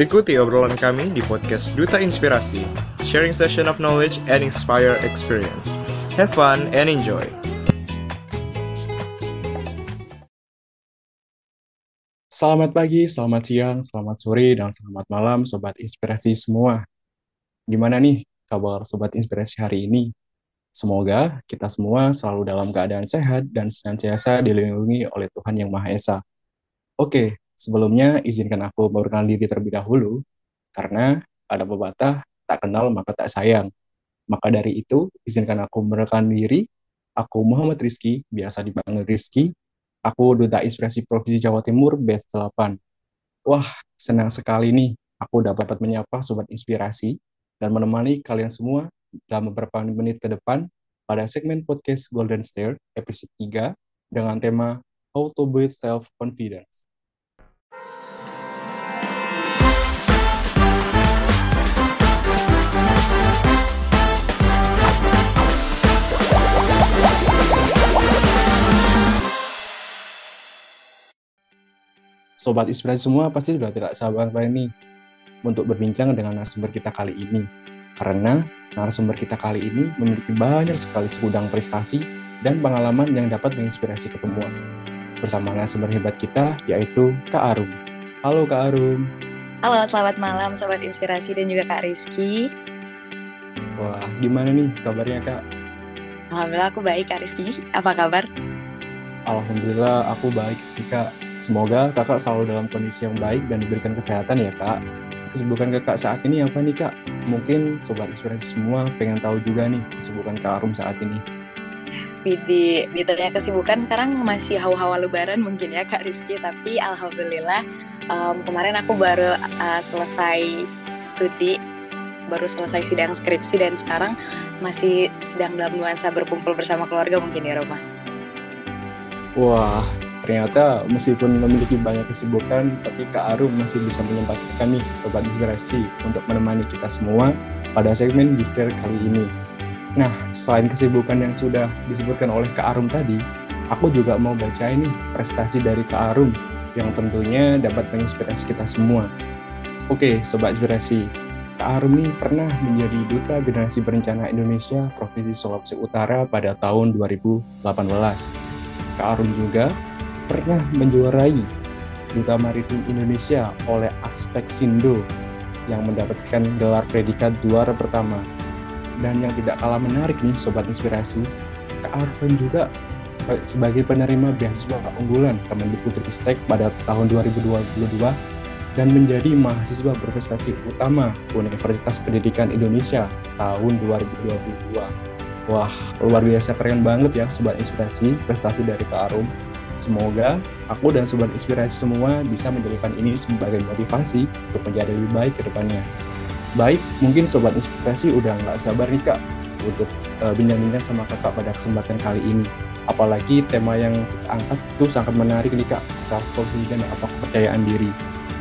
Ikuti obrolan kami di podcast Duta Inspirasi, sharing session of knowledge and inspire experience. Have fun and enjoy. Selamat pagi, selamat siang, selamat sore, dan selamat malam Sobat Inspirasi semua. Gimana nih kabar Sobat Inspirasi hari ini? Semoga kita semua selalu dalam keadaan sehat dan senantiasa dilindungi oleh Tuhan Yang Maha Esa. Oke, Sebelumnya, izinkan aku memperkenalkan diri terlebih dahulu, karena ada pepatah, tak kenal maka tak sayang. Maka dari itu, izinkan aku memperkenalkan diri. Aku Muhammad Rizky, biasa dipanggil Rizky. Aku Duta Inspirasi Provinsi Jawa Timur, Batch 8. Wah, senang sekali nih aku dapat menyapa Sobat Inspirasi dan menemani kalian semua dalam beberapa menit ke depan pada segmen podcast Golden Stair episode 3 dengan tema How to Build Self-Confidence. Sobat Inspirasi semua pasti sudah tidak sabar ini untuk berbincang dengan narasumber kita kali ini. Karena narasumber kita kali ini memiliki banyak sekali segudang prestasi dan pengalaman yang dapat menginspirasi ketemuan. Bersama narasumber hebat kita, yaitu Kak Arum. Halo Kak Arum. Halo, selamat malam Sobat Inspirasi dan juga Kak Rizky. Wah, gimana nih kabarnya Kak? Alhamdulillah aku baik Kak Rizky. Apa kabar? Alhamdulillah aku baik Kak. Semoga kakak selalu dalam kondisi yang baik dan diberikan kesehatan ya kak. Kesibukan kakak saat ini apa nih kak? Mungkin sobat inspirasi semua pengen tahu juga nih kesibukan kak Arum saat ini. Di ditanya kesibukan sekarang masih hawa-hawa lebaran mungkin ya Kak Rizky tapi alhamdulillah um, kemarin aku baru uh, selesai studi baru selesai sidang skripsi dan sekarang masih sedang dalam nuansa berkumpul bersama keluarga mungkin ya Roma. Wah, ternyata meskipun memiliki banyak kesibukan, tapi Kak Arum masih bisa menyempatkan nih Sobat Inspirasi untuk menemani kita semua pada segmen Gister kali ini. Nah, selain kesibukan yang sudah disebutkan oleh Kak Arum tadi, aku juga mau baca ini prestasi dari Kak Arum yang tentunya dapat menginspirasi kita semua. Oke, Sobat Inspirasi, Kak Arum nih pernah menjadi Duta Generasi Berencana Indonesia Provinsi Sulawesi Utara pada tahun 2018. Kak Arum juga pernah menjuarai Duta Maritim Indonesia oleh Aspek Sindo yang mendapatkan gelar predikat juara pertama. Dan yang tidak kalah menarik nih Sobat Inspirasi, Kak Arvin juga sebagai penerima beasiswa unggulan Kemendikbudristek pada tahun 2022 dan menjadi mahasiswa berprestasi utama Universitas Pendidikan Indonesia tahun 2022. Wah, luar biasa keren banget ya Sobat Inspirasi prestasi dari Kak Arum. Semoga aku dan sobat inspirasi semua bisa menjadikan ini sebagai motivasi untuk menjadi lebih baik ke depannya. Baik, mungkin sobat inspirasi udah nggak sabar nih kak untuk uh, bincang-bincang sama kakak pada kesempatan kali ini. Apalagi tema yang kita angkat itu sangat menarik nih kak, self confidence atau kepercayaan diri.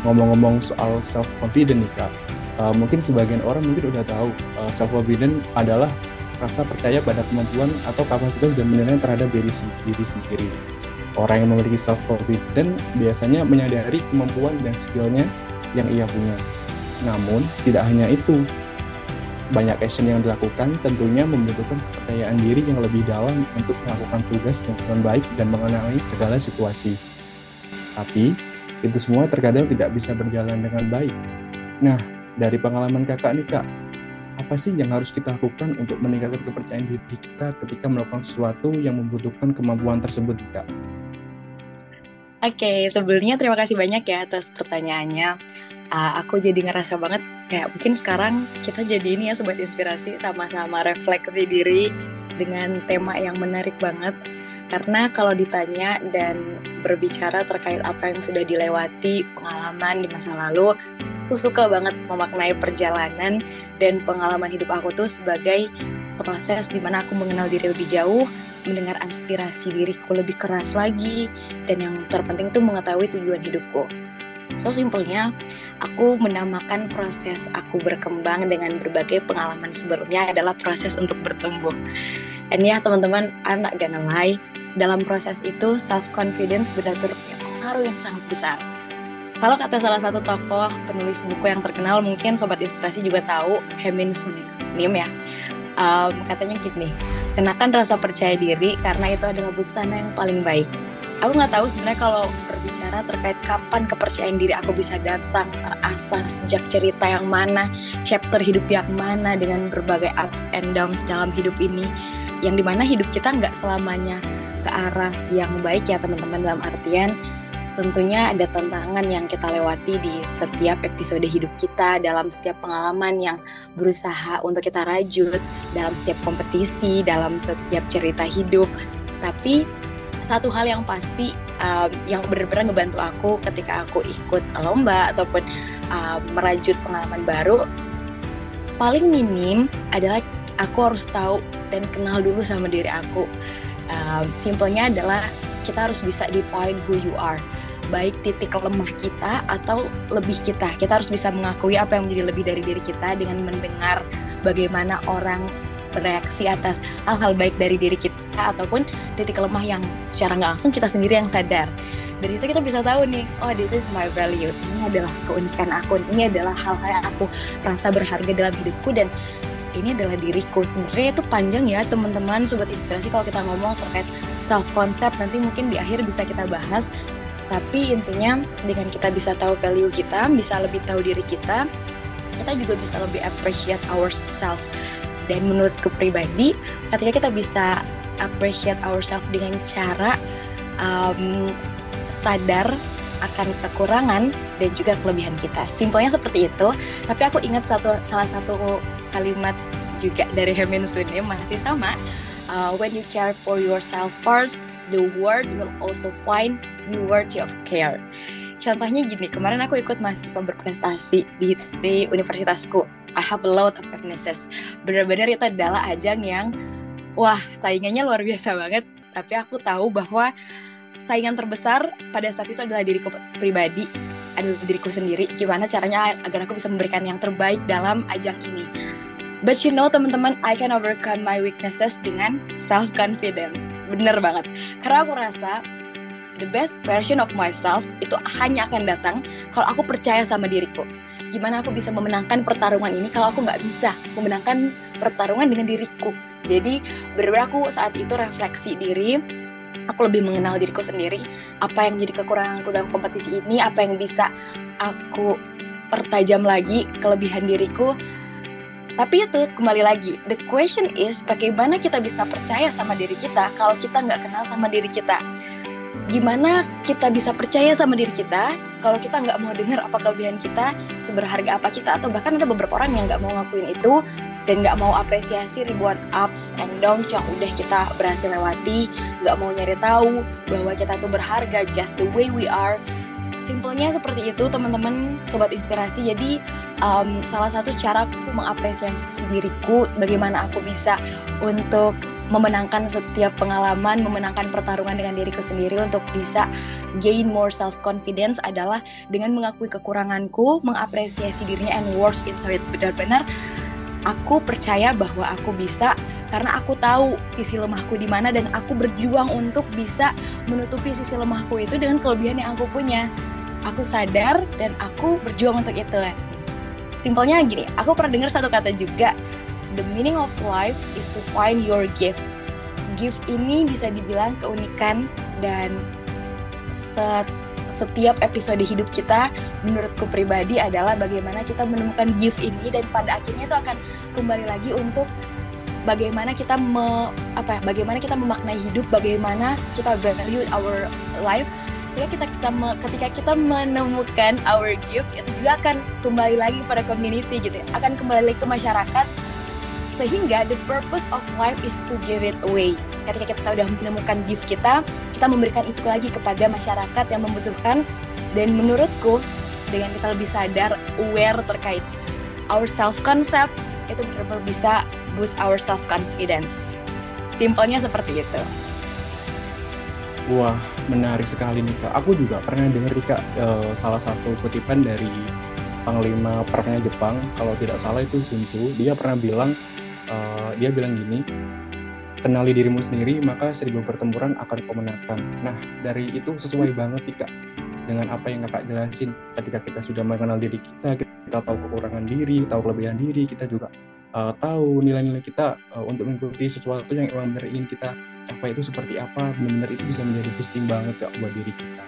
Ngomong-ngomong soal self confidence nih kak, uh, mungkin sebagian orang mungkin udah tahu uh, eh, self confidence adalah rasa percaya pada kemampuan atau kapasitas dan penilaian terhadap diri sendiri. Orang yang memiliki self confidence biasanya menyadari kemampuan dan skillnya yang ia punya. Namun, tidak hanya itu. Banyak action yang dilakukan tentunya membutuhkan kepercayaan diri yang lebih dalam untuk melakukan tugas dengan baik dan mengenali segala situasi. Tapi, itu semua terkadang tidak bisa berjalan dengan baik. Nah, dari pengalaman kakak nih kak, apa sih yang harus kita lakukan untuk meningkatkan kepercayaan diri kita ketika melakukan sesuatu yang membutuhkan kemampuan tersebut, Kak? Oke, okay, sebelumnya terima kasih banyak ya atas pertanyaannya. Uh, aku jadi ngerasa banget kayak mungkin sekarang kita jadi ini ya sobat inspirasi sama-sama refleksi diri dengan tema yang menarik banget. Karena kalau ditanya dan berbicara terkait apa yang sudah dilewati, pengalaman di masa lalu, aku suka banget memaknai perjalanan dan pengalaman hidup aku tuh sebagai proses di mana aku mengenal diri lebih jauh, mendengar aspirasi diriku lebih keras lagi, dan yang terpenting itu mengetahui tujuan hidupku. So simpelnya, aku menamakan proses aku berkembang dengan berbagai pengalaman sebelumnya adalah proses untuk bertumbuh. Dan ya teman-teman, I'm not gonna lie, dalam proses itu self-confidence benar-benar punya pengaruh yang sangat besar. Kalau kata salah satu tokoh penulis buku yang terkenal, mungkin Sobat Inspirasi juga tahu, Hemin Sunim ya. Um, katanya gini, kenakan rasa percaya diri karena itu adalah busana yang paling baik. Aku nggak tahu sebenarnya kalau berbicara terkait kapan kepercayaan diri aku bisa datang, terasa sejak cerita yang mana, chapter hidup yang mana dengan berbagai ups and downs dalam hidup ini, yang di mana hidup kita nggak selamanya ke arah yang baik ya teman-teman dalam artian tentunya ada tantangan yang kita lewati di setiap episode hidup kita, dalam setiap pengalaman yang berusaha untuk kita rajut, dalam setiap kompetisi, dalam setiap cerita hidup. Tapi satu hal yang pasti um, yang benar-benar ngebantu aku ketika aku ikut lomba ataupun um, merajut pengalaman baru, paling minim adalah aku harus tahu dan kenal dulu sama diri aku. Um, simpelnya adalah kita harus bisa define who you are baik titik lemah kita atau lebih kita. Kita harus bisa mengakui apa yang menjadi lebih dari diri kita dengan mendengar bagaimana orang bereaksi atas hal-hal baik dari diri kita ataupun titik lemah yang secara nggak langsung kita sendiri yang sadar. Dari itu kita bisa tahu nih, oh this is my value. Ini adalah keunikan aku. Ini adalah hal-hal yang aku rasa berharga dalam hidupku dan ini adalah diriku. Sebenarnya itu panjang ya teman-teman, sobat inspirasi kalau kita ngomong terkait self concept nanti mungkin di akhir bisa kita bahas tapi intinya dengan kita bisa tahu value kita, bisa lebih tahu diri kita, kita juga bisa lebih appreciate ourselves. Dan menurutku pribadi, ketika kita bisa appreciate ourselves dengan cara um, sadar akan kekurangan dan juga kelebihan kita. Simpelnya seperti itu. Tapi aku ingat satu salah satu kalimat juga dari Hemin Sunim masih sama. Uh, when you care for yourself first, the world will also find you worthy of care. Contohnya gini, kemarin aku ikut mahasiswa berprestasi di, di universitasku. I have a lot of weaknesses. Benar-benar itu adalah ajang yang, wah saingannya luar biasa banget. Tapi aku tahu bahwa saingan terbesar pada saat itu adalah diriku pribadi, adalah diriku sendiri. Gimana caranya agar aku bisa memberikan yang terbaik dalam ajang ini. But you know teman-teman, I can overcome my weaknesses dengan self confidence. Bener banget. Karena aku rasa the best version of myself itu hanya akan datang kalau aku percaya sama diriku. Gimana aku bisa memenangkan pertarungan ini kalau aku nggak bisa memenangkan pertarungan dengan diriku. Jadi benar aku saat itu refleksi diri, aku lebih mengenal diriku sendiri, apa yang menjadi kekuranganku dalam kompetisi ini, apa yang bisa aku pertajam lagi kelebihan diriku. Tapi itu kembali lagi, the question is bagaimana kita bisa percaya sama diri kita kalau kita nggak kenal sama diri kita gimana kita bisa percaya sama diri kita kalau kita nggak mau dengar apa kelebihan kita, seberharga apa kita, atau bahkan ada beberapa orang yang nggak mau ngakuin itu dan nggak mau apresiasi ribuan ups and downs yang udah kita berhasil lewati, nggak mau nyari tahu bahwa kita tuh berharga just the way we are. Simpelnya seperti itu teman-teman, sobat inspirasi. Jadi um, salah satu cara aku mengapresiasi diriku, bagaimana aku bisa untuk memenangkan setiap pengalaman, memenangkan pertarungan dengan diriku sendiri untuk bisa gain more self confidence adalah dengan mengakui kekuranganku, mengapresiasi dirinya and work into it benar-benar aku percaya bahwa aku bisa karena aku tahu sisi lemahku di mana dan aku berjuang untuk bisa menutupi sisi lemahku itu dengan kelebihan yang aku punya. Aku sadar dan aku berjuang untuk itu. Simpelnya gini, aku pernah dengar satu kata juga the meaning of life is to find your gift. Gift ini bisa dibilang keunikan dan set, setiap episode hidup kita menurutku pribadi adalah bagaimana kita menemukan gift ini dan pada akhirnya itu akan kembali lagi untuk bagaimana kita me, apa ya, bagaimana kita memaknai hidup, bagaimana kita value our life sehingga kita, kita me, ketika kita menemukan our gift itu juga akan kembali lagi pada community gitu ya, akan kembali lagi ke masyarakat sehingga the purpose of life is to give it away. Ketika kita udah menemukan gift kita, kita memberikan itu lagi kepada masyarakat yang membutuhkan. Dan menurutku, dengan kita lebih sadar, aware terkait our self concept, itu benar-benar bisa boost our self confidence. Simpelnya seperti itu. Wah, menarik sekali nih kak. Aku juga pernah dengar nih kak uh, salah satu kutipan dari Panglima Perangnya Jepang, kalau tidak salah itu Sun Tzu. Dia pernah bilang uh, dia bilang gini, kenali dirimu sendiri maka seribu pertempuran akan kau menangkan. Nah dari itu sesuai banget nih kak. dengan apa yang kakak jelasin ketika kita sudah mengenal diri kita kita tahu kekurangan diri tahu kelebihan diri kita juga uh, tahu nilai-nilai kita uh, untuk mengikuti sesuatu yang emang benar ingin kita capai itu seperti apa benar-benar itu bisa menjadi boosting banget kak buat diri kita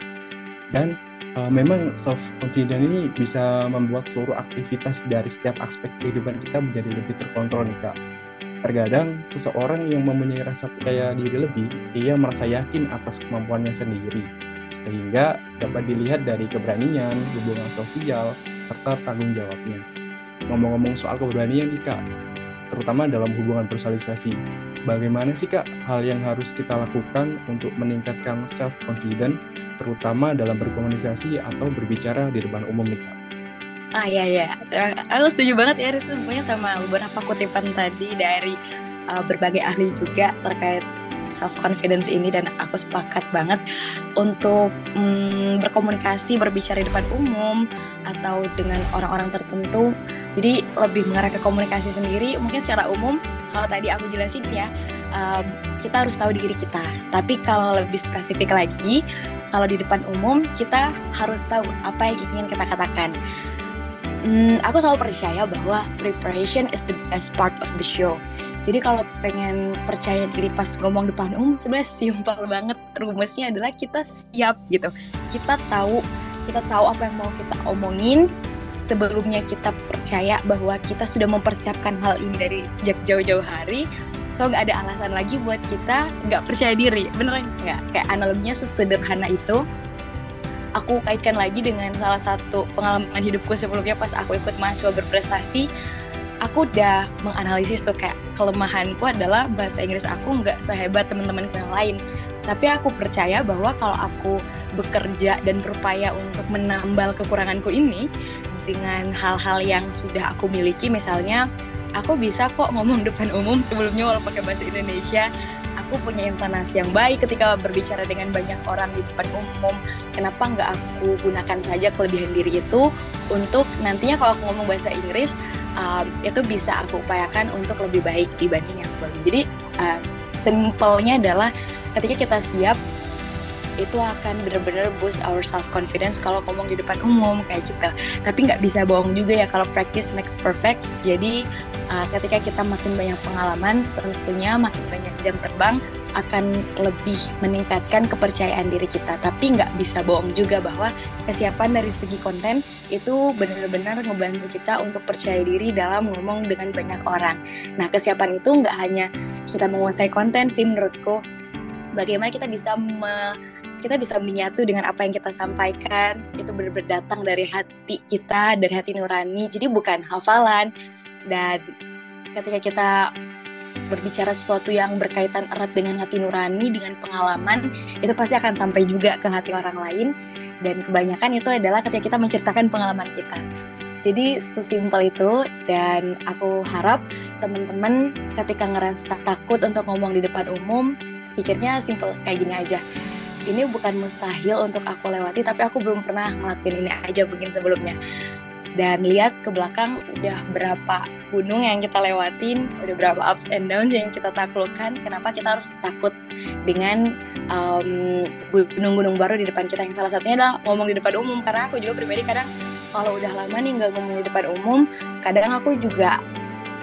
dan uh, memang self confidence ini bisa membuat seluruh aktivitas dari setiap aspek kehidupan kita menjadi lebih terkontrol nih kak terkadang seseorang yang mempunyai rasa percaya diri lebih ia merasa yakin atas kemampuannya sendiri sehingga dapat dilihat dari keberanian, hubungan sosial, serta tanggung jawabnya. Ngomong-ngomong soal keberanian nih Kak, terutama dalam hubungan bersosialisasi, bagaimana sih Kak hal yang harus kita lakukan untuk meningkatkan self-confidence, terutama dalam berkomunikasi atau berbicara di depan umum nih Kak? Ah ya ya, aku setuju banget ya semuanya sama beberapa kutipan tadi dari uh, berbagai ahli juga terkait self confidence ini dan aku sepakat banget untuk mm, berkomunikasi berbicara di depan umum atau dengan orang-orang tertentu jadi lebih mengarah ke komunikasi sendiri mungkin secara umum kalau tadi aku jelasin ya um, kita harus tahu diri kita tapi kalau lebih spesifik lagi kalau di depan umum kita harus tahu apa yang ingin kita katakan Hmm, aku selalu percaya bahwa preparation is the best part of the show. Jadi kalau pengen percaya diri pas ngomong depan umum sebenarnya simpel banget. Rumusnya adalah kita siap gitu. Kita tahu kita tahu apa yang mau kita omongin. Sebelumnya kita percaya bahwa kita sudah mempersiapkan hal ini dari sejak jauh-jauh hari. So nggak ada alasan lagi buat kita nggak percaya diri. Beneran nggak? Kayak analoginya sesederhana itu aku kaitkan lagi dengan salah satu pengalaman hidupku sebelumnya pas aku ikut mahasiswa berprestasi aku udah menganalisis tuh kayak kelemahanku adalah bahasa Inggris aku nggak sehebat teman-temanku yang lain tapi aku percaya bahwa kalau aku bekerja dan berupaya untuk menambal kekuranganku ini dengan hal-hal yang sudah aku miliki. Misalnya aku bisa kok ngomong depan umum sebelumnya walau pakai bahasa Indonesia. Aku punya intonasi yang baik ketika berbicara dengan banyak orang di depan umum. Kenapa nggak aku gunakan saja kelebihan diri itu untuk nantinya kalau aku ngomong bahasa Inggris um, itu bisa aku upayakan untuk lebih baik dibanding yang sebelumnya. Jadi uh, simpelnya adalah ketika kita siap itu akan benar-benar boost our self confidence kalau ngomong di depan umum kayak gitu. Tapi nggak bisa bohong juga ya kalau practice makes perfect. Jadi uh, ketika kita makin banyak pengalaman, tentunya makin banyak jam terbang akan lebih meningkatkan kepercayaan diri kita. Tapi nggak bisa bohong juga bahwa kesiapan dari segi konten itu benar-benar ngebantu kita untuk percaya diri dalam ngomong dengan banyak orang. Nah, kesiapan itu nggak hanya kita menguasai konten sih menurutku, bagaimana kita bisa me, kita bisa menyatu dengan apa yang kita sampaikan itu benar-benar datang dari hati kita dari hati nurani jadi bukan hafalan dan ketika kita berbicara sesuatu yang berkaitan erat dengan hati nurani, dengan pengalaman, itu pasti akan sampai juga ke hati orang lain. Dan kebanyakan itu adalah ketika kita menceritakan pengalaman kita. Jadi sesimpel itu dan aku harap teman-teman ketika ngerasa takut untuk ngomong di depan umum, pikirnya simple kayak gini aja. Ini bukan mustahil untuk aku lewati, tapi aku belum pernah ngelakuin ini aja mungkin sebelumnya dan lihat ke belakang udah berapa gunung yang kita lewatin, udah berapa ups and downs yang kita taklukkan. Kenapa kita harus takut dengan gunung gunung-gunung baru di depan kita? Yang salah satunya adalah ngomong di depan umum. Karena aku juga pribadi kadang kalau udah lama nih nggak ngomong di depan umum, kadang aku juga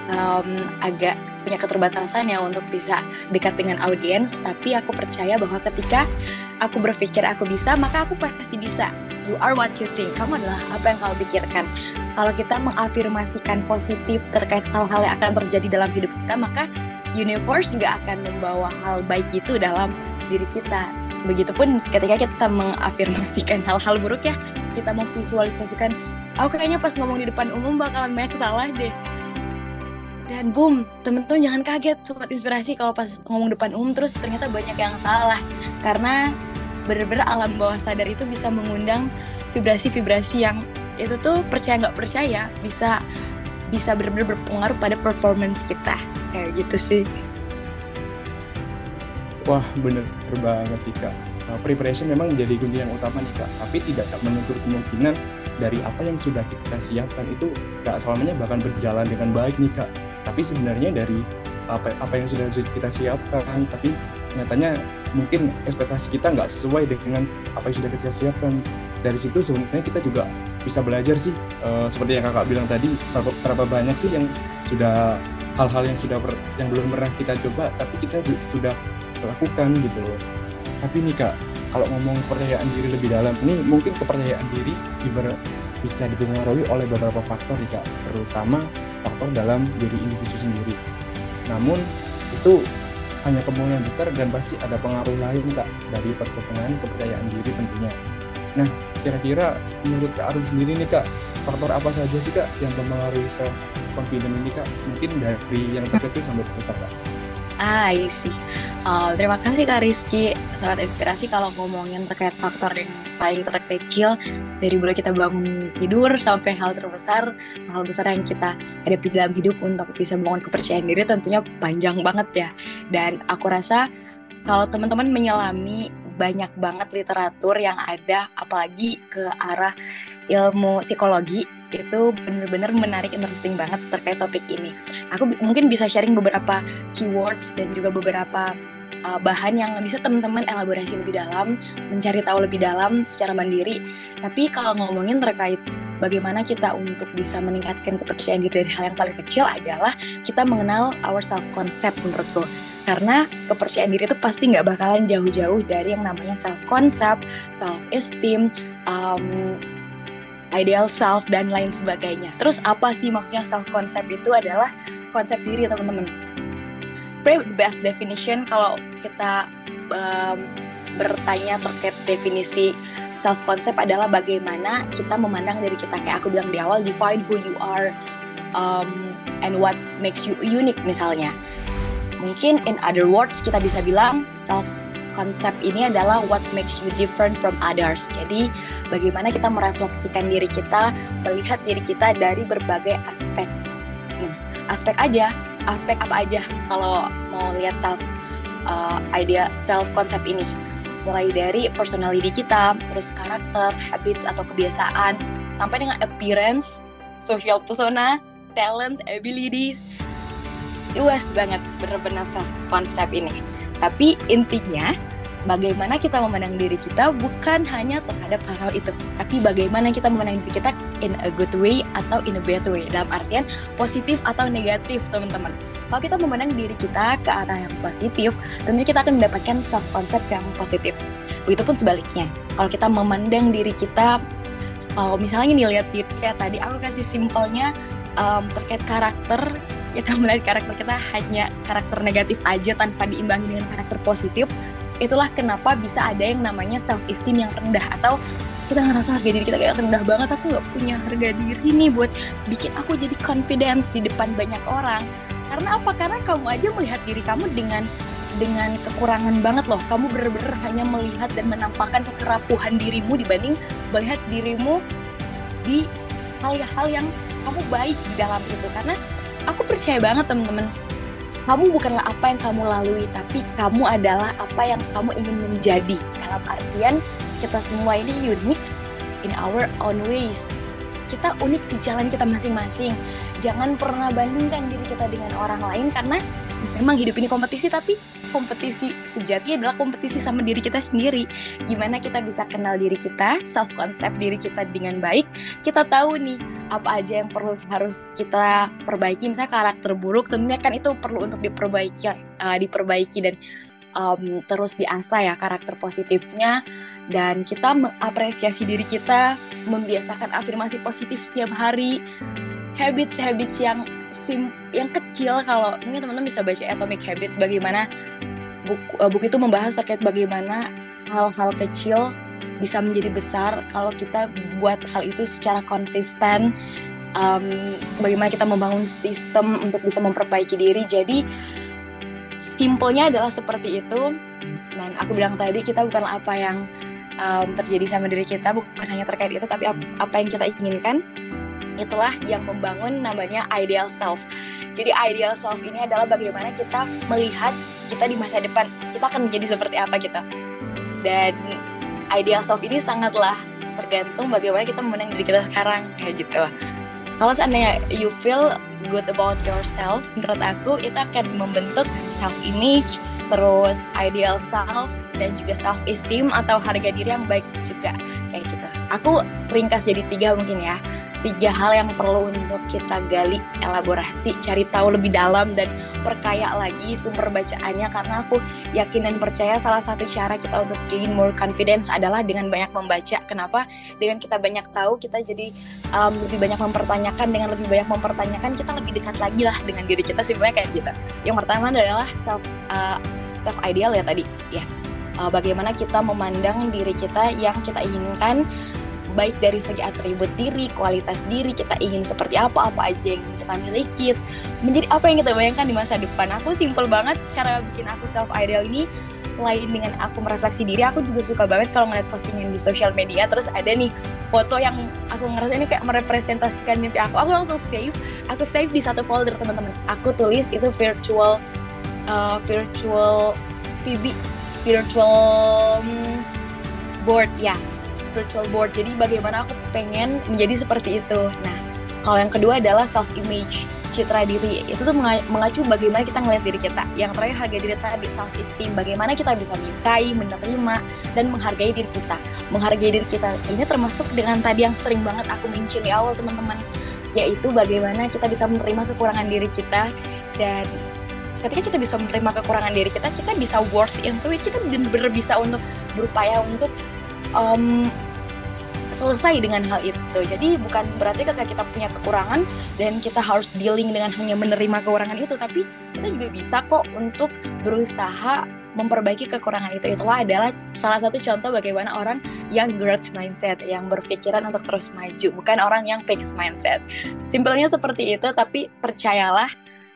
um, agak punya keterbatasan ya untuk bisa dekat dengan audiens. Tapi aku percaya bahwa ketika aku berpikir aku bisa, maka aku pasti bisa you are what you think. Kamu adalah apa yang kamu pikirkan. Kalau kita mengafirmasikan positif terkait hal-hal yang akan terjadi dalam hidup kita, maka universe juga akan membawa hal baik itu dalam diri kita. Begitupun ketika kita mengafirmasikan hal-hal buruk ya, kita memvisualisasikan, aku kayaknya pas ngomong di depan umum bakalan banyak salah deh. Dan boom, temen-temen jangan kaget sobat inspirasi kalau pas ngomong depan umum terus ternyata banyak yang salah. Karena bener-bener alam bawah sadar itu bisa mengundang vibrasi-vibrasi yang itu tuh percaya nggak percaya bisa bisa benar-benar berpengaruh pada performance kita kayak gitu sih. Wah bener banget Tika. Nah, preparation memang menjadi kunci yang utama nih kak, tapi tidak menutur kemungkinan dari apa yang sudah kita siapkan itu gak selamanya bahkan berjalan dengan baik nih kak. Tapi sebenarnya dari apa apa yang sudah kita siapkan, tapi nyatanya mungkin ekspektasi kita nggak sesuai dengan apa yang sudah kita siapkan. Dari situ sebenarnya kita juga bisa belajar sih uh, seperti yang kakak bilang tadi berapa, berapa banyak sih yang sudah hal-hal yang sudah per, yang belum pernah kita coba tapi kita sudah lakukan gitu loh. Tapi nih kak kalau ngomong kepercayaan diri lebih dalam ini mungkin kepercayaan diri bisa dipengaruhi oleh beberapa faktor nih kak. Terutama faktor dalam diri individu sendiri namun itu hanya kemungkinan besar dan pasti ada pengaruh lain kak dari persoalan kepercayaan diri tentunya nah kira-kira menurut Kak Arum sendiri nih Kak, faktor apa saja sih Kak yang mempengaruhi self confidence ini Kak? Mungkin dari yang terkecil sampai terbesar Kak. Ah, sih. Uh, terima kasih Kak Rizky, sangat inspirasi kalau ngomongin terkait faktor yang paling terkecil dari mulai kita bangun tidur sampai hal terbesar, hal besar yang kita hadapi dalam hidup untuk bisa membangun kepercayaan diri tentunya panjang banget ya. Dan aku rasa kalau teman-teman menyelami banyak banget literatur yang ada apalagi ke arah ilmu psikologi itu bener-bener menarik interesting banget terkait topik ini. Aku mungkin bisa sharing beberapa keywords dan juga beberapa uh, bahan yang bisa teman-teman elaborasi lebih dalam, mencari tahu lebih dalam secara mandiri. Tapi kalau ngomongin terkait bagaimana kita untuk bisa meningkatkan kepercayaan diri dari hal yang paling kecil adalah kita mengenal our self concept menurutku karena kepercayaan diri itu pasti nggak bakalan jauh-jauh dari yang namanya self concept, self esteem, um, ideal self dan lain sebagainya. Terus apa sih maksudnya self concept itu adalah konsep diri teman-teman. Sebenarnya the best definition kalau kita um, bertanya terkait definisi self concept adalah bagaimana kita memandang diri kita kayak aku bilang di awal define who you are um, and what makes you unique misalnya Mungkin in other words kita bisa bilang self konsep ini adalah what makes you different from others. Jadi bagaimana kita merefleksikan diri kita, melihat diri kita dari berbagai aspek. Nah, aspek aja, aspek apa aja kalau mau lihat self uh, idea self konsep ini. Mulai dari personality kita, terus karakter, habits atau kebiasaan, sampai dengan appearance, social persona, talents, abilities, luas banget benar-benar konsep ini. Tapi intinya bagaimana kita memandang diri kita bukan hanya terhadap hal-hal itu, tapi bagaimana kita memandang diri kita in a good way atau in a bad way dalam artian positif atau negatif teman-teman. Kalau kita memandang diri kita ke arah yang positif, tentunya kita akan mendapatkan self concept yang positif. Begitupun sebaliknya, kalau kita memandang diri kita kalau misalnya nih lihat diri kayak tadi aku kasih simpelnya um, terkait karakter kita melihat karakter kita hanya karakter negatif aja tanpa diimbangi dengan karakter positif itulah kenapa bisa ada yang namanya self esteem yang rendah atau kita ngerasa harga diri kita kayak rendah banget aku nggak punya harga diri nih buat bikin aku jadi confidence di depan banyak orang. Karena apa? Karena kamu aja melihat diri kamu dengan dengan kekurangan banget loh. Kamu bener-bener hanya melihat dan menampakkan kekerapuhan dirimu dibanding melihat dirimu di hal-hal yang kamu baik di dalam itu. Karena aku percaya banget temen-temen kamu bukanlah apa yang kamu lalui tapi kamu adalah apa yang kamu ingin menjadi. Dalam artian kita semua ini unik in our own ways. Kita unik di jalan kita masing-masing. Jangan pernah bandingkan diri kita dengan orang lain karena memang hidup ini kompetisi tapi kompetisi sejati adalah kompetisi sama diri kita sendiri. Gimana kita bisa kenal diri kita, self concept diri kita dengan baik. Kita tahu nih apa aja yang perlu harus kita perbaiki. Misalnya karakter buruk, tentunya kan itu perlu untuk diperbaiki, uh, diperbaiki dan um, terus diasah ya karakter positifnya. Dan kita mengapresiasi diri kita, membiasakan afirmasi positif setiap hari, habits-habits yang sim yang kecil kalau ini teman-teman bisa baca Atomic Habits bagaimana buku, uh, buku itu membahas terkait bagaimana hal-hal kecil bisa menjadi besar kalau kita buat hal itu secara konsisten. Um, bagaimana kita membangun sistem untuk bisa memperbaiki diri. Jadi simpelnya adalah seperti itu dan aku bilang tadi kita bukan apa yang um, terjadi sama diri kita bukan hanya terkait itu tapi apa yang kita inginkan itulah yang membangun namanya ideal self. Jadi ideal self ini adalah bagaimana kita melihat kita di masa depan kita akan menjadi seperti apa gitu. Dan ideal self ini sangatlah tergantung bagaimana kita memandang diri kita sekarang kayak gitu. Kalau seandainya you feel good about yourself, menurut aku itu akan membentuk self image, terus ideal self, dan juga self esteem atau harga diri yang baik juga kayak gitu. Aku ringkas jadi tiga mungkin ya tiga hal yang perlu untuk kita gali, elaborasi, cari tahu lebih dalam dan perkaya lagi sumber bacaannya karena aku yakin dan percaya salah satu cara kita untuk gain more confidence adalah dengan banyak membaca. Kenapa? Dengan kita banyak tahu, kita jadi um, lebih banyak mempertanyakan. Dengan lebih banyak mempertanyakan, kita lebih dekat lagi lah dengan diri kita sebenarnya kayak gitu. Yang pertama adalah self uh, self ideal ya tadi, ya. Uh, bagaimana kita memandang diri kita yang kita inginkan baik dari segi atribut diri, kualitas diri, kita ingin seperti apa, apa aja yang kita miliki, menjadi apa yang kita bayangkan di masa depan. Aku simple banget cara bikin aku self ideal ini selain dengan aku merefleksi diri, aku juga suka banget kalau ngeliat postingan di sosial media terus ada nih foto yang aku ngerasa ini kayak merepresentasikan mimpi aku. Aku langsung save, aku save di satu folder teman-teman. Aku tulis itu virtual uh, virtual VB virtual um, board ya virtual board. Jadi bagaimana aku pengen menjadi seperti itu. Nah, kalau yang kedua adalah self image citra diri. Itu tuh mengacu bagaimana kita ngeliat diri kita. Yang terakhir harga diri tadi self esteem bagaimana kita bisa menyukai menerima dan menghargai diri kita. Menghargai diri kita. Ini termasuk dengan tadi yang sering banget aku mention di awal teman-teman. Yaitu bagaimana kita bisa menerima kekurangan diri kita. Dan ketika kita bisa menerima kekurangan diri kita kita bisa works into it. Kita benar-benar bisa untuk berupaya untuk um, selesai dengan hal itu. Jadi bukan berarti ketika kita punya kekurangan dan kita harus dealing dengan hanya menerima kekurangan itu, tapi kita juga bisa kok untuk berusaha memperbaiki kekurangan itu. Itulah adalah salah satu contoh bagaimana orang yang growth mindset, yang berpikiran untuk terus maju, bukan orang yang fixed mindset. Simpelnya seperti itu, tapi percayalah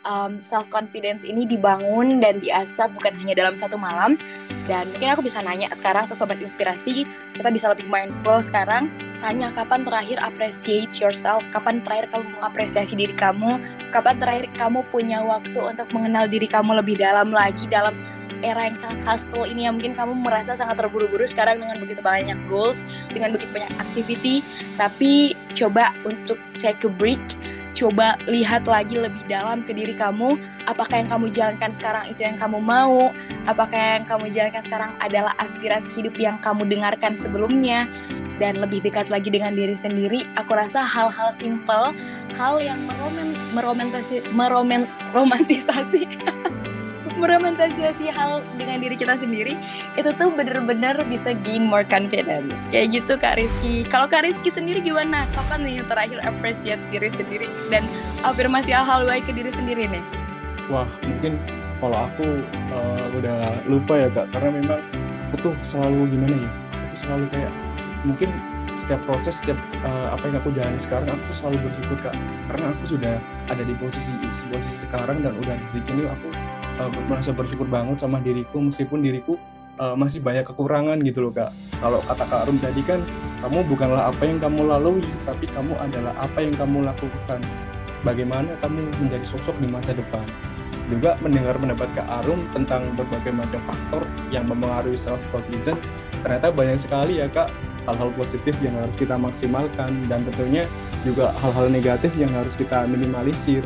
um, self confidence ini dibangun dan diasah bukan hanya dalam satu malam. Dan mungkin aku bisa nanya sekarang ke sobat inspirasi kita bisa lebih mindful sekarang. Tanya kapan terakhir appreciate yourself? Kapan terakhir kamu mengapresiasi diri kamu? Kapan terakhir kamu punya waktu untuk mengenal diri kamu lebih dalam lagi dalam era yang sangat hustle ini yang mungkin kamu merasa sangat terburu-buru sekarang dengan begitu banyak goals dengan begitu banyak activity. Tapi coba untuk take a break coba lihat lagi lebih dalam ke diri kamu. Apakah yang kamu jalankan sekarang itu yang kamu mau? Apakah yang kamu jalankan sekarang adalah aspirasi hidup yang kamu dengarkan sebelumnya? Dan lebih dekat lagi dengan diri sendiri aku rasa hal-hal simple hal yang meromen meromantisasi meromen romantisasi meromantisasi hal dengan diri kita sendiri itu tuh bener-bener bisa gain more confidence. Kayak gitu Kak Rizky. Kalau Kak Rizky sendiri gimana? Kapan nih terakhir appreciate diri sendiri dan afirmasi hal-hal baik ke diri sendiri nih? Wah mungkin kalau aku uh, udah lupa ya Kak. Karena memang aku tuh selalu gimana ya? Aku selalu kayak mungkin setiap proses setiap uh, apa yang aku jalani sekarang aku tuh selalu bersyukur kak. Karena aku sudah ada di posisi posisi sekarang dan udah di sini aku uh, merasa bersyukur banget sama diriku meskipun diriku uh, masih banyak kekurangan gitu loh kak. Kalau kata kak Arum tadi kan kamu bukanlah apa yang kamu lalui tapi kamu adalah apa yang kamu lakukan. Bagaimana kamu menjadi sosok di masa depan. Juga mendengar pendapat Kak Arum tentang berbagai macam faktor yang mempengaruhi self confidence ternyata banyak sekali ya Kak hal-hal positif yang harus kita maksimalkan. Dan tentunya juga hal-hal negatif yang harus kita minimalisir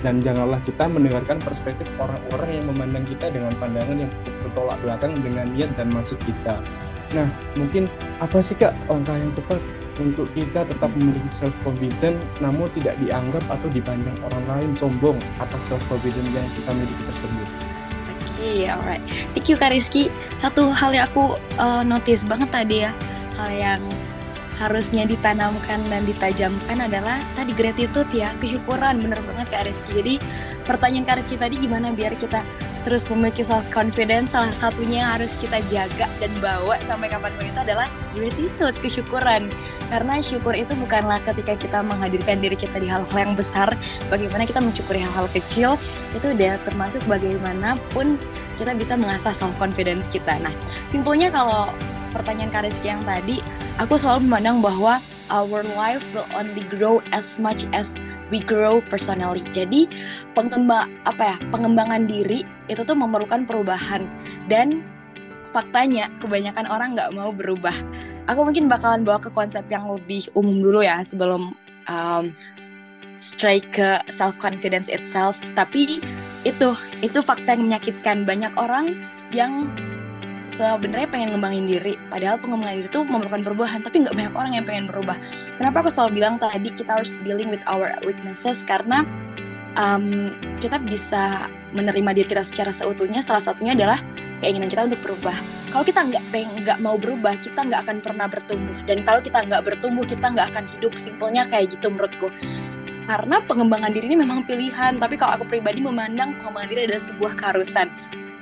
dan janganlah kita mendengarkan perspektif orang-orang yang memandang kita dengan pandangan yang bertolak belakang dengan niat dan maksud kita. Nah, mungkin apa sih Kak langkah yang tepat untuk kita tetap memiliki self confidence namun tidak dianggap atau dipandang orang lain sombong atas self confidence yang kita miliki tersebut. Oke, okay, alright. Thank you Kak Rizky. Satu hal yang aku uh, notice banget tadi ya, hal yang harusnya ditanamkan dan ditajamkan adalah tadi gratitude ya, kesyukuran bener banget Kak Rizky. Jadi pertanyaan Kak Rizky tadi gimana biar kita terus memiliki self confidence salah satunya harus kita jaga dan bawa sampai kapan pun itu adalah gratitude kesyukuran. Karena syukur itu bukanlah ketika kita menghadirkan diri kita di hal-hal yang besar bagaimana kita mensyukuri hal-hal kecil itu udah termasuk bagaimanapun kita bisa mengasah self confidence kita. Nah simpelnya kalau pertanyaan Kak yang tadi aku selalu memandang bahwa our life will only grow as much as we grow personally. Jadi pengembang apa ya pengembangan diri itu tuh memerlukan perubahan dan faktanya kebanyakan orang nggak mau berubah. Aku mungkin bakalan bawa ke konsep yang lebih umum dulu ya sebelum um, strike ke self confidence itself. Tapi itu itu fakta yang menyakitkan banyak orang yang sebenarnya pengen ngembangin diri padahal pengembangan diri itu memerlukan perubahan tapi nggak banyak orang yang pengen berubah. Kenapa aku selalu bilang tadi kita harus dealing with our weaknesses? Karena um, kita bisa menerima diri kita secara seutuhnya salah satunya adalah keinginan kita untuk berubah. Kalau kita nggak nggak mau berubah kita nggak akan pernah bertumbuh. Dan kalau kita nggak bertumbuh kita nggak akan hidup. Simpelnya kayak gitu menurutku. Karena pengembangan diri ini memang pilihan tapi kalau aku pribadi memandang pengembangan diri adalah sebuah keharusan.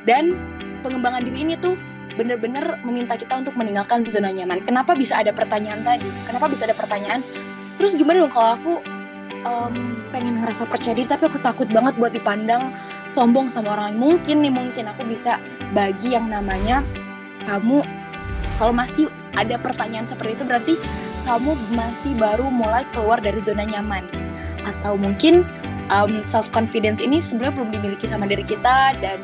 Dan pengembangan diri ini tuh benar-benar meminta kita untuk meninggalkan zona nyaman. Kenapa bisa ada pertanyaan tadi? Kenapa bisa ada pertanyaan? Terus gimana dong kalau aku um, pengen ngerasa percaya diri tapi aku takut banget buat dipandang sombong sama orang lain. Mungkin nih mungkin aku bisa bagi yang namanya kamu kalau masih ada pertanyaan seperti itu berarti kamu masih baru mulai keluar dari zona nyaman atau mungkin um, self confidence ini sebenarnya belum dimiliki sama diri kita dan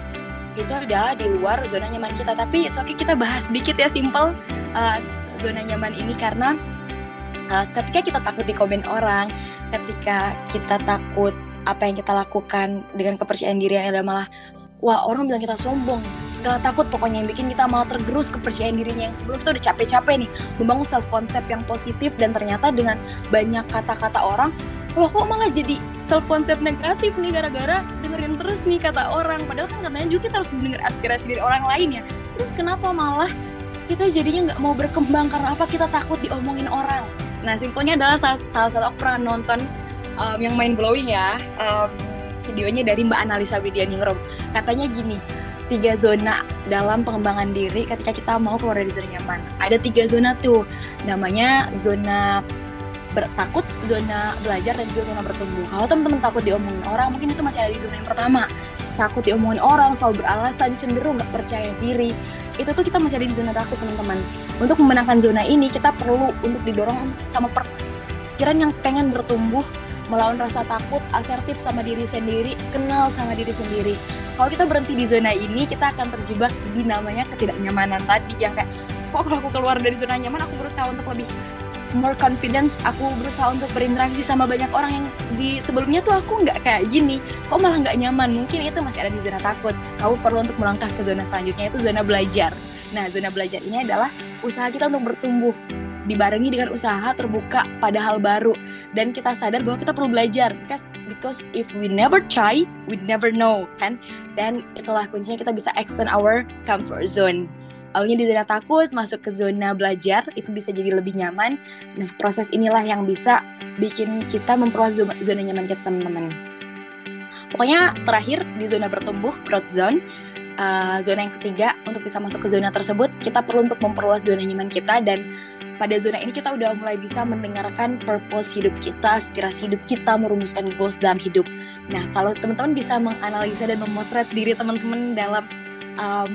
itu ada di luar zona nyaman kita. Tapi oke kita bahas sedikit ya simple uh, zona nyaman ini karena uh, ketika kita takut di komen orang ketika kita takut apa yang kita lakukan dengan kepercayaan diri yang adalah malah wah orang bilang kita sombong. Segala takut pokoknya yang bikin kita malah tergerus kepercayaan dirinya yang sebelum kita udah capek-capek nih membangun self concept yang positif dan ternyata dengan banyak kata-kata orang loh kok malah jadi self concept negatif nih gara-gara dengerin terus nih kata orang. Padahal kan katanya juga kita harus mendengar aspirasi dari orang lain ya. Terus kenapa malah kita jadinya nggak mau berkembang karena apa? Kita takut diomongin orang. Nah simpelnya adalah salah, salah satu aku pernah nonton um, yang main blowing ya. Um, videonya dari Mbak Analisa Widianingrum katanya gini tiga zona dalam pengembangan diri ketika kita mau keluar dari zona nyaman ada tiga zona tuh namanya zona takut zona belajar dan juga zona bertumbuh. Kalau teman-teman takut diomongin orang, mungkin itu masih ada di zona yang pertama. Takut diomongin orang, selalu beralasan, cenderung nggak percaya diri. Itu tuh kita masih ada di zona takut, teman-teman. Untuk memenangkan zona ini, kita perlu untuk didorong sama pikiran yang pengen bertumbuh, melawan rasa takut, asertif sama diri sendiri, kenal sama diri sendiri. Kalau kita berhenti di zona ini, kita akan terjebak di namanya ketidaknyamanan tadi yang kayak, kok kalau aku keluar dari zona nyaman, aku berusaha untuk lebih more confidence aku berusaha untuk berinteraksi sama banyak orang yang di sebelumnya tuh aku nggak kayak gini kok malah nggak nyaman? Mungkin itu masih ada di zona takut. Kamu perlu untuk melangkah ke zona selanjutnya itu zona belajar. Nah zona belajar ini adalah usaha kita untuk bertumbuh dibarengi dengan usaha terbuka pada hal baru. Dan kita sadar bahwa kita perlu belajar because because if we never try we never know kan? Dan itulah kuncinya kita bisa extend our comfort zone. Awalnya di zona takut masuk ke zona belajar itu bisa jadi lebih nyaman. Nah proses inilah yang bisa bikin kita memperluas zona, nyaman kita teman-teman. Pokoknya terakhir di zona bertumbuh growth zone uh, zona yang ketiga untuk bisa masuk ke zona tersebut kita perlu untuk memperluas zona nyaman kita dan pada zona ini kita udah mulai bisa mendengarkan purpose hidup kita, aspirasi hidup kita, merumuskan goals dalam hidup. Nah, kalau teman-teman bisa menganalisa dan memotret diri teman-teman dalam um,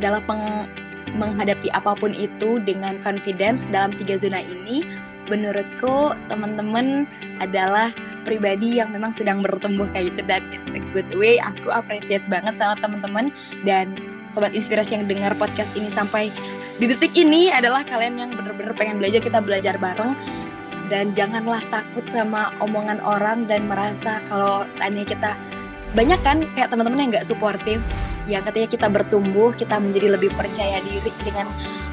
dalam peng, menghadapi apa pun itu dengan confidence dalam tiga zona ini menurutku teman-teman adalah pribadi yang memang sedang bertumbuh kayak gitu dan it's a good way aku appreciate banget sama teman-teman dan sobat inspirasi yang dengar podcast ini sampai di detik ini adalah kalian yang bener-bener pengen belajar kita belajar bareng. Dan janganlah takut sama omongan orang dan merasa kalau seandainya kita banyak kan kayak teman-teman yang nggak suportif yang ketika kita bertumbuh kita menjadi lebih percaya diri dengan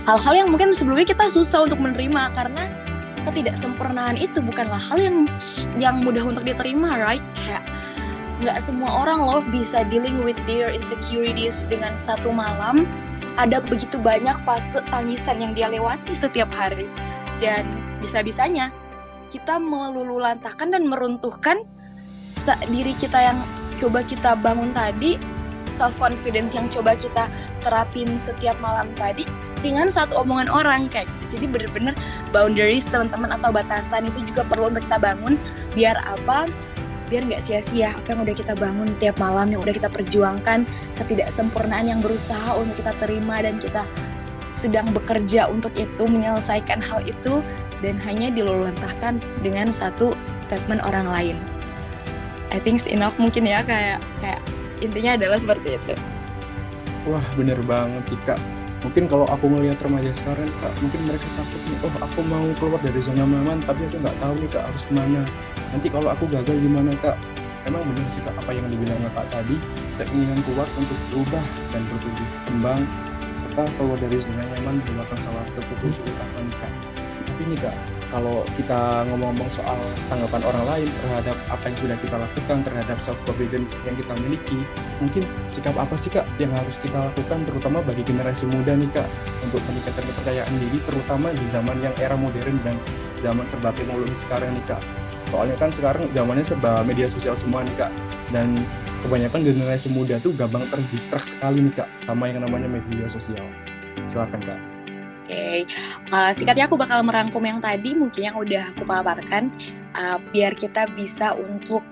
hal-hal yang mungkin sebelumnya kita susah untuk menerima. Karena ketidaksempurnaan itu bukanlah hal yang yang mudah untuk diterima right? Kayak nggak semua orang loh bisa dealing with their insecurities dengan satu malam ada begitu banyak fase tangisan yang dia lewati setiap hari dan bisa-bisanya kita melululantahkan dan meruntuhkan diri kita yang coba kita bangun tadi self confidence yang coba kita terapin setiap malam tadi dengan satu omongan orang kayak gitu. Jadi bener-bener boundaries teman-teman atau batasan itu juga perlu untuk kita bangun biar apa? Biar nggak sia-sia apa yang udah kita bangun tiap malam yang udah kita perjuangkan ketidaksempurnaan yang berusaha untuk kita terima dan kita sedang bekerja untuk itu menyelesaikan hal itu dan hanya dilulantahkan dengan satu statement orang lain. I think enough mungkin ya kayak kayak intinya adalah seperti itu wah bener banget Tika mungkin kalau aku ngelihat remaja sekarang kak mungkin mereka takut oh aku mau keluar dari zona nyaman tapi aku nggak tahu nih kak harus ke mana. Nanti kalau aku gagal gimana kak? Emang benar sih kak apa yang dibilang kak tadi? Keinginan kuat untuk berubah dan bertumbuh kembang kita keluar dari zona nyaman melakukan salah satu petunjuk utama nih kak? Tapi nih kak kalau kita ngomong-ngomong soal tanggapan orang lain terhadap apa yang sudah kita lakukan terhadap self confidence yang kita miliki mungkin sikap apa sih kak yang harus kita lakukan terutama bagi generasi muda nih kak untuk meningkatkan kepercayaan diri terutama di zaman yang era modern dan zaman serba teknologi sekarang nih kak? Soalnya kan sekarang zamannya serba media sosial semua nih kak dan kebanyakan generasi muda tuh gampang terdistrak sekali nih kak sama yang namanya media sosial. Silakan kak okay. uh, singkatnya aku bakal merangkum yang tadi mungkin yang udah aku paparkan uh, biar kita bisa untuk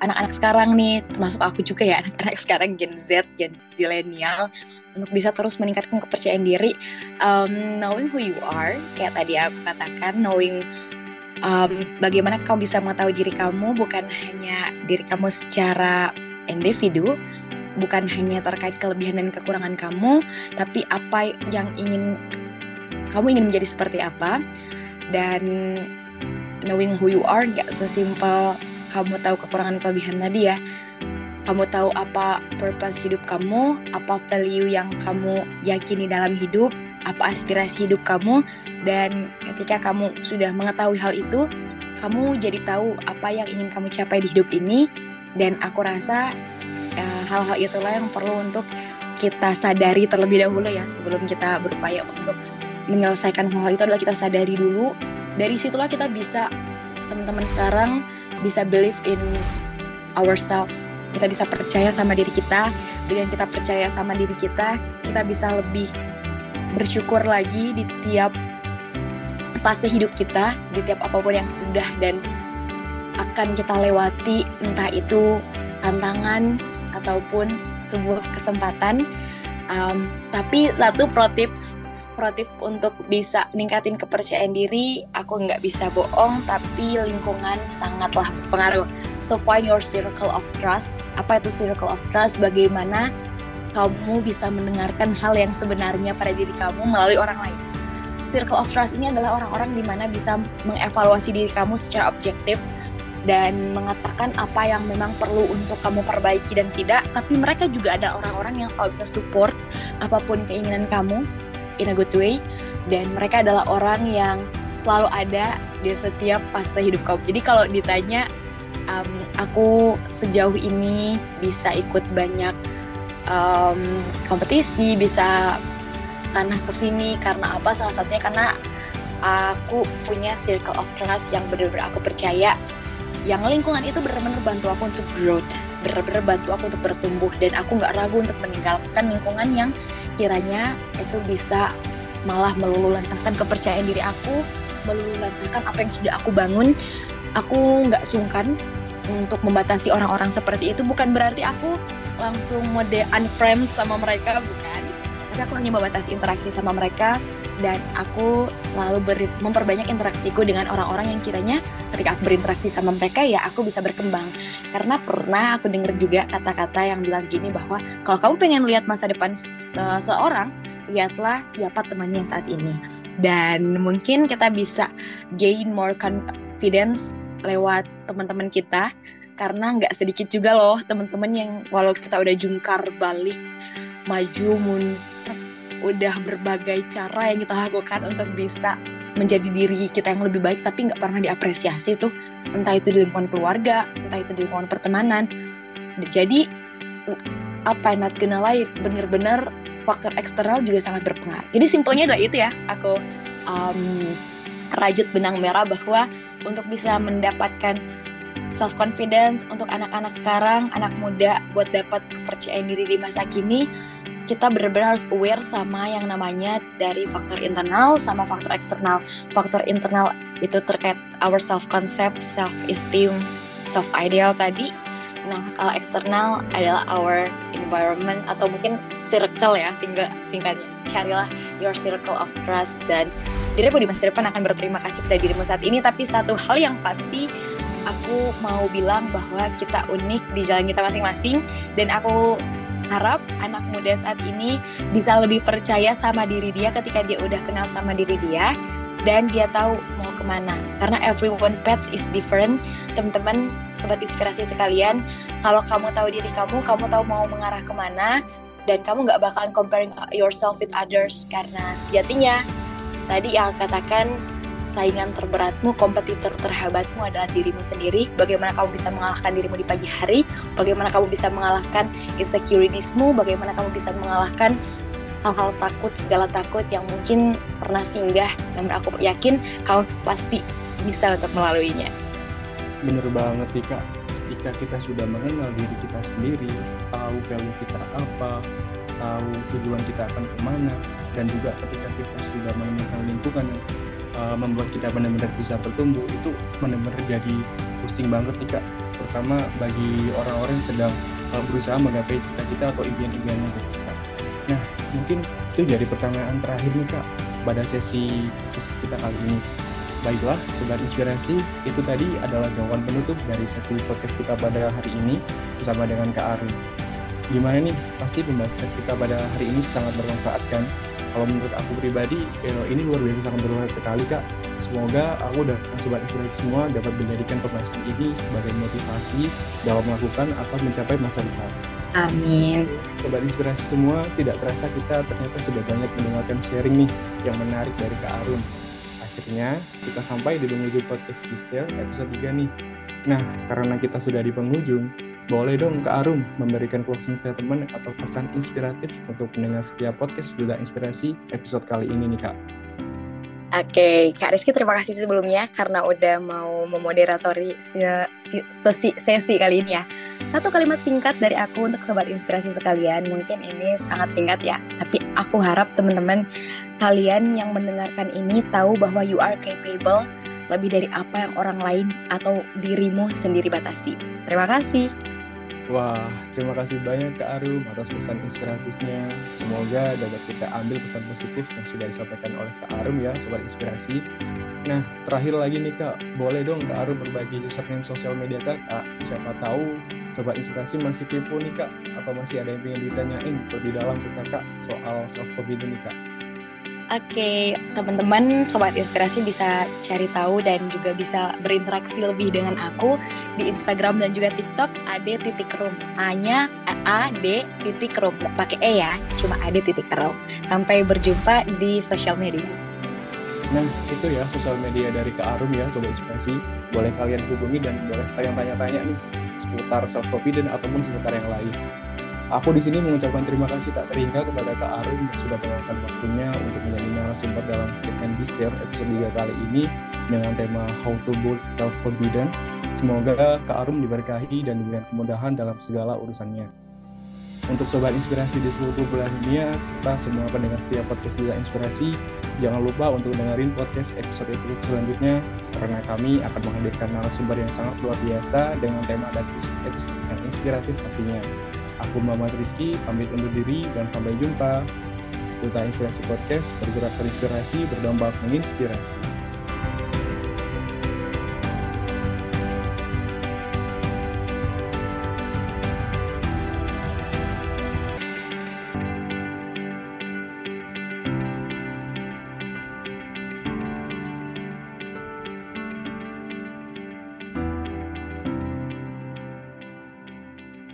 anak-anak sekarang nih, termasuk aku juga ya anak-anak sekarang Gen Z, Gen Zilenial untuk bisa terus meningkatkan kepercayaan diri, um, knowing who you are, kayak tadi aku katakan, knowing um, bagaimana kamu bisa mengetahui diri kamu bukan hanya diri kamu secara individu, bukan hanya terkait kelebihan dan kekurangan kamu, tapi apa yang ingin kamu ingin menjadi seperti apa? Dan knowing who you are gak sesimpel kamu tahu kekurangan kelebihan tadi ya. Kamu tahu apa purpose hidup kamu apa value yang kamu yakini dalam hidup apa aspirasi hidup kamu. Dan ketika kamu sudah mengetahui hal itu kamu jadi tahu apa yang ingin kamu capai di hidup ini. Dan aku rasa eh, hal-hal itulah yang perlu untuk kita sadari terlebih dahulu ya sebelum kita berupaya untuk menyelesaikan hal-hal itu adalah kita sadari dulu. Dari situlah kita bisa teman-teman sekarang bisa believe in ourselves kita bisa percaya sama diri kita. Dengan kita percaya sama diri kita kita bisa lebih bersyukur lagi di tiap fase hidup kita di tiap apa pun yang sudah dan akan kita lewati entah itu tantangan ataupun sebuah kesempatan. Um, tapi satu pro tips pro untuk bisa ningkatin kepercayaan diri, aku nggak bisa bohong, tapi lingkungan sangatlah berpengaruh. So find your circle of trust. Apa itu circle of trust? Bagaimana kamu bisa mendengarkan hal yang sebenarnya pada diri kamu melalui orang lain. Circle of trust ini adalah orang-orang di mana bisa mengevaluasi diri kamu secara objektif dan mengatakan apa yang memang perlu untuk kamu perbaiki dan tidak, tapi mereka juga ada orang-orang yang selalu bisa support apa pun keinginan kamu in a good way dan mereka adalah orang yang selalu ada di setiap fase hidup kamu. Jadi kalau ditanya um, aku sejauh ini bisa ikut banyak um, kompetisi, bisa sana ke sini karena apa? Salah satunya karena aku punya circle of trust yang benar-benar aku percaya yang lingkungan itu benar-benar bantu aku untuk growth, benar-benar bantu aku untuk bertumbuh dan aku nggak ragu untuk meninggalkan lingkungan yang kiranya itu bisa malah melulu lantahkan kepercayaan diri aku, melulu lantahkan apa yang sudah aku bangun. Aku nggak sungkan untuk membatasi orang-orang seperti itu. Bukan berarti aku langsung mode unfriend sama mereka, bukan. Tapi aku hanya membatasi interaksi sama mereka dan aku selalu beri, memperbanyak interaksiku dengan orang-orang yang kiranya ketika aku berinteraksi sama mereka ya aku bisa berkembang. Karena pernah aku dengar juga kata-kata yang bilang gini bahwa kalau kamu pengen lihat masa depan seseorang lihatlah siapa temannya saat ini. Dan mungkin kita bisa gain more confidence lewat teman-teman kita karena nggak sedikit juga loh teman-teman yang walau kita udah jungkar balik maju mundur udah berbagai cara yang kita lakukan untuk bisa menjadi diri kita yang lebih baik tapi nggak pernah diapresiasi tuh. Entah itu di lingkungan keluarga entah itu di lingkungan pertemanan. Jadi apa not gonna lie bener-bener faktor eksternal juga sangat berpengaruh. Jadi simpelnya adalah itu ya aku um, rajut benang merah bahwa untuk bisa mendapatkan self confidence untuk anak-anak sekarang anak muda buat dapat kepercayaan diri di masa kini kita benar-benar harus aware sama yang namanya dari faktor internal sama faktor eksternal. Faktor internal itu terkait our self concept, self esteem, self ideal tadi. Nah, kalau eksternal adalah our environment atau mungkin circle ya sehingga singkatnya. Carilah your circle of trust dan dirimu di masa depan akan berterima kasih pada dirimu saat ini. Tapi satu hal yang pasti aku mau bilang bahwa kita unik di jalan kita masing-masing dan aku harap anak muda saat ini bisa lebih percaya sama diri dia ketika dia udah kenal sama diri dia dan dia tahu mau ke mana. Karena everyone path is different. Teman-teman sobat inspirasi sekalian kalau kamu tahu diri kamu kamu tahu mau mengarah ke mana dan kamu nggak bakalan comparing yourself with others karena sejatinya. Tadi yang katakan saingan terberatmu, kompetitor terhebatmu adalah dirimu sendiri. Bagaimana kamu bisa mengalahkan dirimu di pagi hari? Bagaimana kamu bisa mengalahkan insecuritiesmu? Bagaimana kamu bisa mengalahkan hal-hal takut, segala takut yang mungkin pernah singgah. Namun aku yakin kamu pasti bisa untuk melaluinya. Bener banget nih ketika kita sudah mengenal diri kita sendiri, tahu value kita apa, tahu tujuan kita akan ke mana, dan juga ketika kita sudah menemukan lingkungan yang uh, membuat kita benar-benar bisa bertumbuh, itu benar-benar jadi boosting banget nih kak, terutama bagi orang-orang yang sedang uh, berusaha menggapai cita-cita atau impian-impiannya gitu kak. Nah, mungkin itu jadi pertanyaan terakhir nih kak pada sesi kita kali ini. Baiklah, Sobat Inspirasi, itu tadi adalah jawaban penutup dari satu podcast kita pada hari ini bersama dengan Kak Arun. Gimana nih? Pasti pembahasan kita pada hari ini sangat bermanfaat kan? Kalau menurut aku pribadi, eh, ini luar biasa sangat bermanfaat sekali Kak. Semoga aku dan Sobat Inspirasi semua dapat menjadikan pembahasan ini sebagai motivasi dalam melakukan atau mencapai masa depan. Amin. Sobat Inspirasi semua, tidak terasa kita ternyata sudah banyak mendengarkan sharing nih yang menarik dari Kak Arun akhirnya kita sampai di penghujung podcast Distil episode 3 nih. Nah, karena kita sudah di penghujung, boleh dong Kak Arum memberikan closing statement atau pesan inspiratif untuk mendengar setiap podcast Duta Inspirasi episode kali ini nih Kak. Oke, Kak Rizky terima kasih sebelumnya karena udah mau memoderatori sesi, sesi kali ini ya. Satu kalimat singkat dari aku untuk sobat inspirasi sekalian. Mungkin ini sangat singkat ya, tapi aku harap teman-teman kalian yang mendengarkan ini tahu bahwa you are capable lebih dari apa yang orang lain atau dirimu sendiri batasi. Terima kasih. Wah, terima kasih banyak Kak Arum atas pesan inspiratifnya. Semoga dapat kita ambil pesan positif yang sudah disampaikan oleh Kak Arum ya, Sobat Inspirasi. Nah, terakhir lagi nih Kak, boleh dong Kak Arum berbagi username sosial media Kak? Siapa tahu Sobat Inspirasi masih kepo nih Kak, atau masih ada yang ingin ditanyain lebih dalam ke Kakak soal self-confidence nih Kak. Oke, teman-teman sobat inspirasi bisa cari tahu dan juga bisa berinteraksi lebih dengan aku di Instagram dan juga TikTok ade titik room. A-nya A D titik room, pakai E ya, cuma ade titik room. Sampai berjumpa di sosial media. Nah, itu ya sosial media dari Kak Arum ya, Sobat Inspirasi. Boleh kalian hubungi dan boleh kalian tanya-tanya nih seputar self-confidence ataupun seputar yang lain. Aku di sini mengucapkan terima kasih tak terhingga kepada Kak Arum yang sudah meluangkan waktunya untuk menjadi narasumber dalam segmen Bister episode 3 kali ini dengan tema How to Build Self Confidence. Semoga Kak Arum diberkahi dan diberikan kemudahan dalam segala urusannya. Untuk sobat inspirasi di seluruh belahan dunia serta semua pendengar setiap podcast Lila Inspirasi, jangan lupa untuk dengerin podcast episode-episode selanjutnya karena kami akan menghadirkan narasumber yang sangat luar biasa dengan tema dan episode yang inspiratif pastinya. Aku Muhammad Rizky, pamit undur diri dan sampai jumpa. Duta Inspirasi Podcast bergerak terinspirasi, berdampak menginspirasi.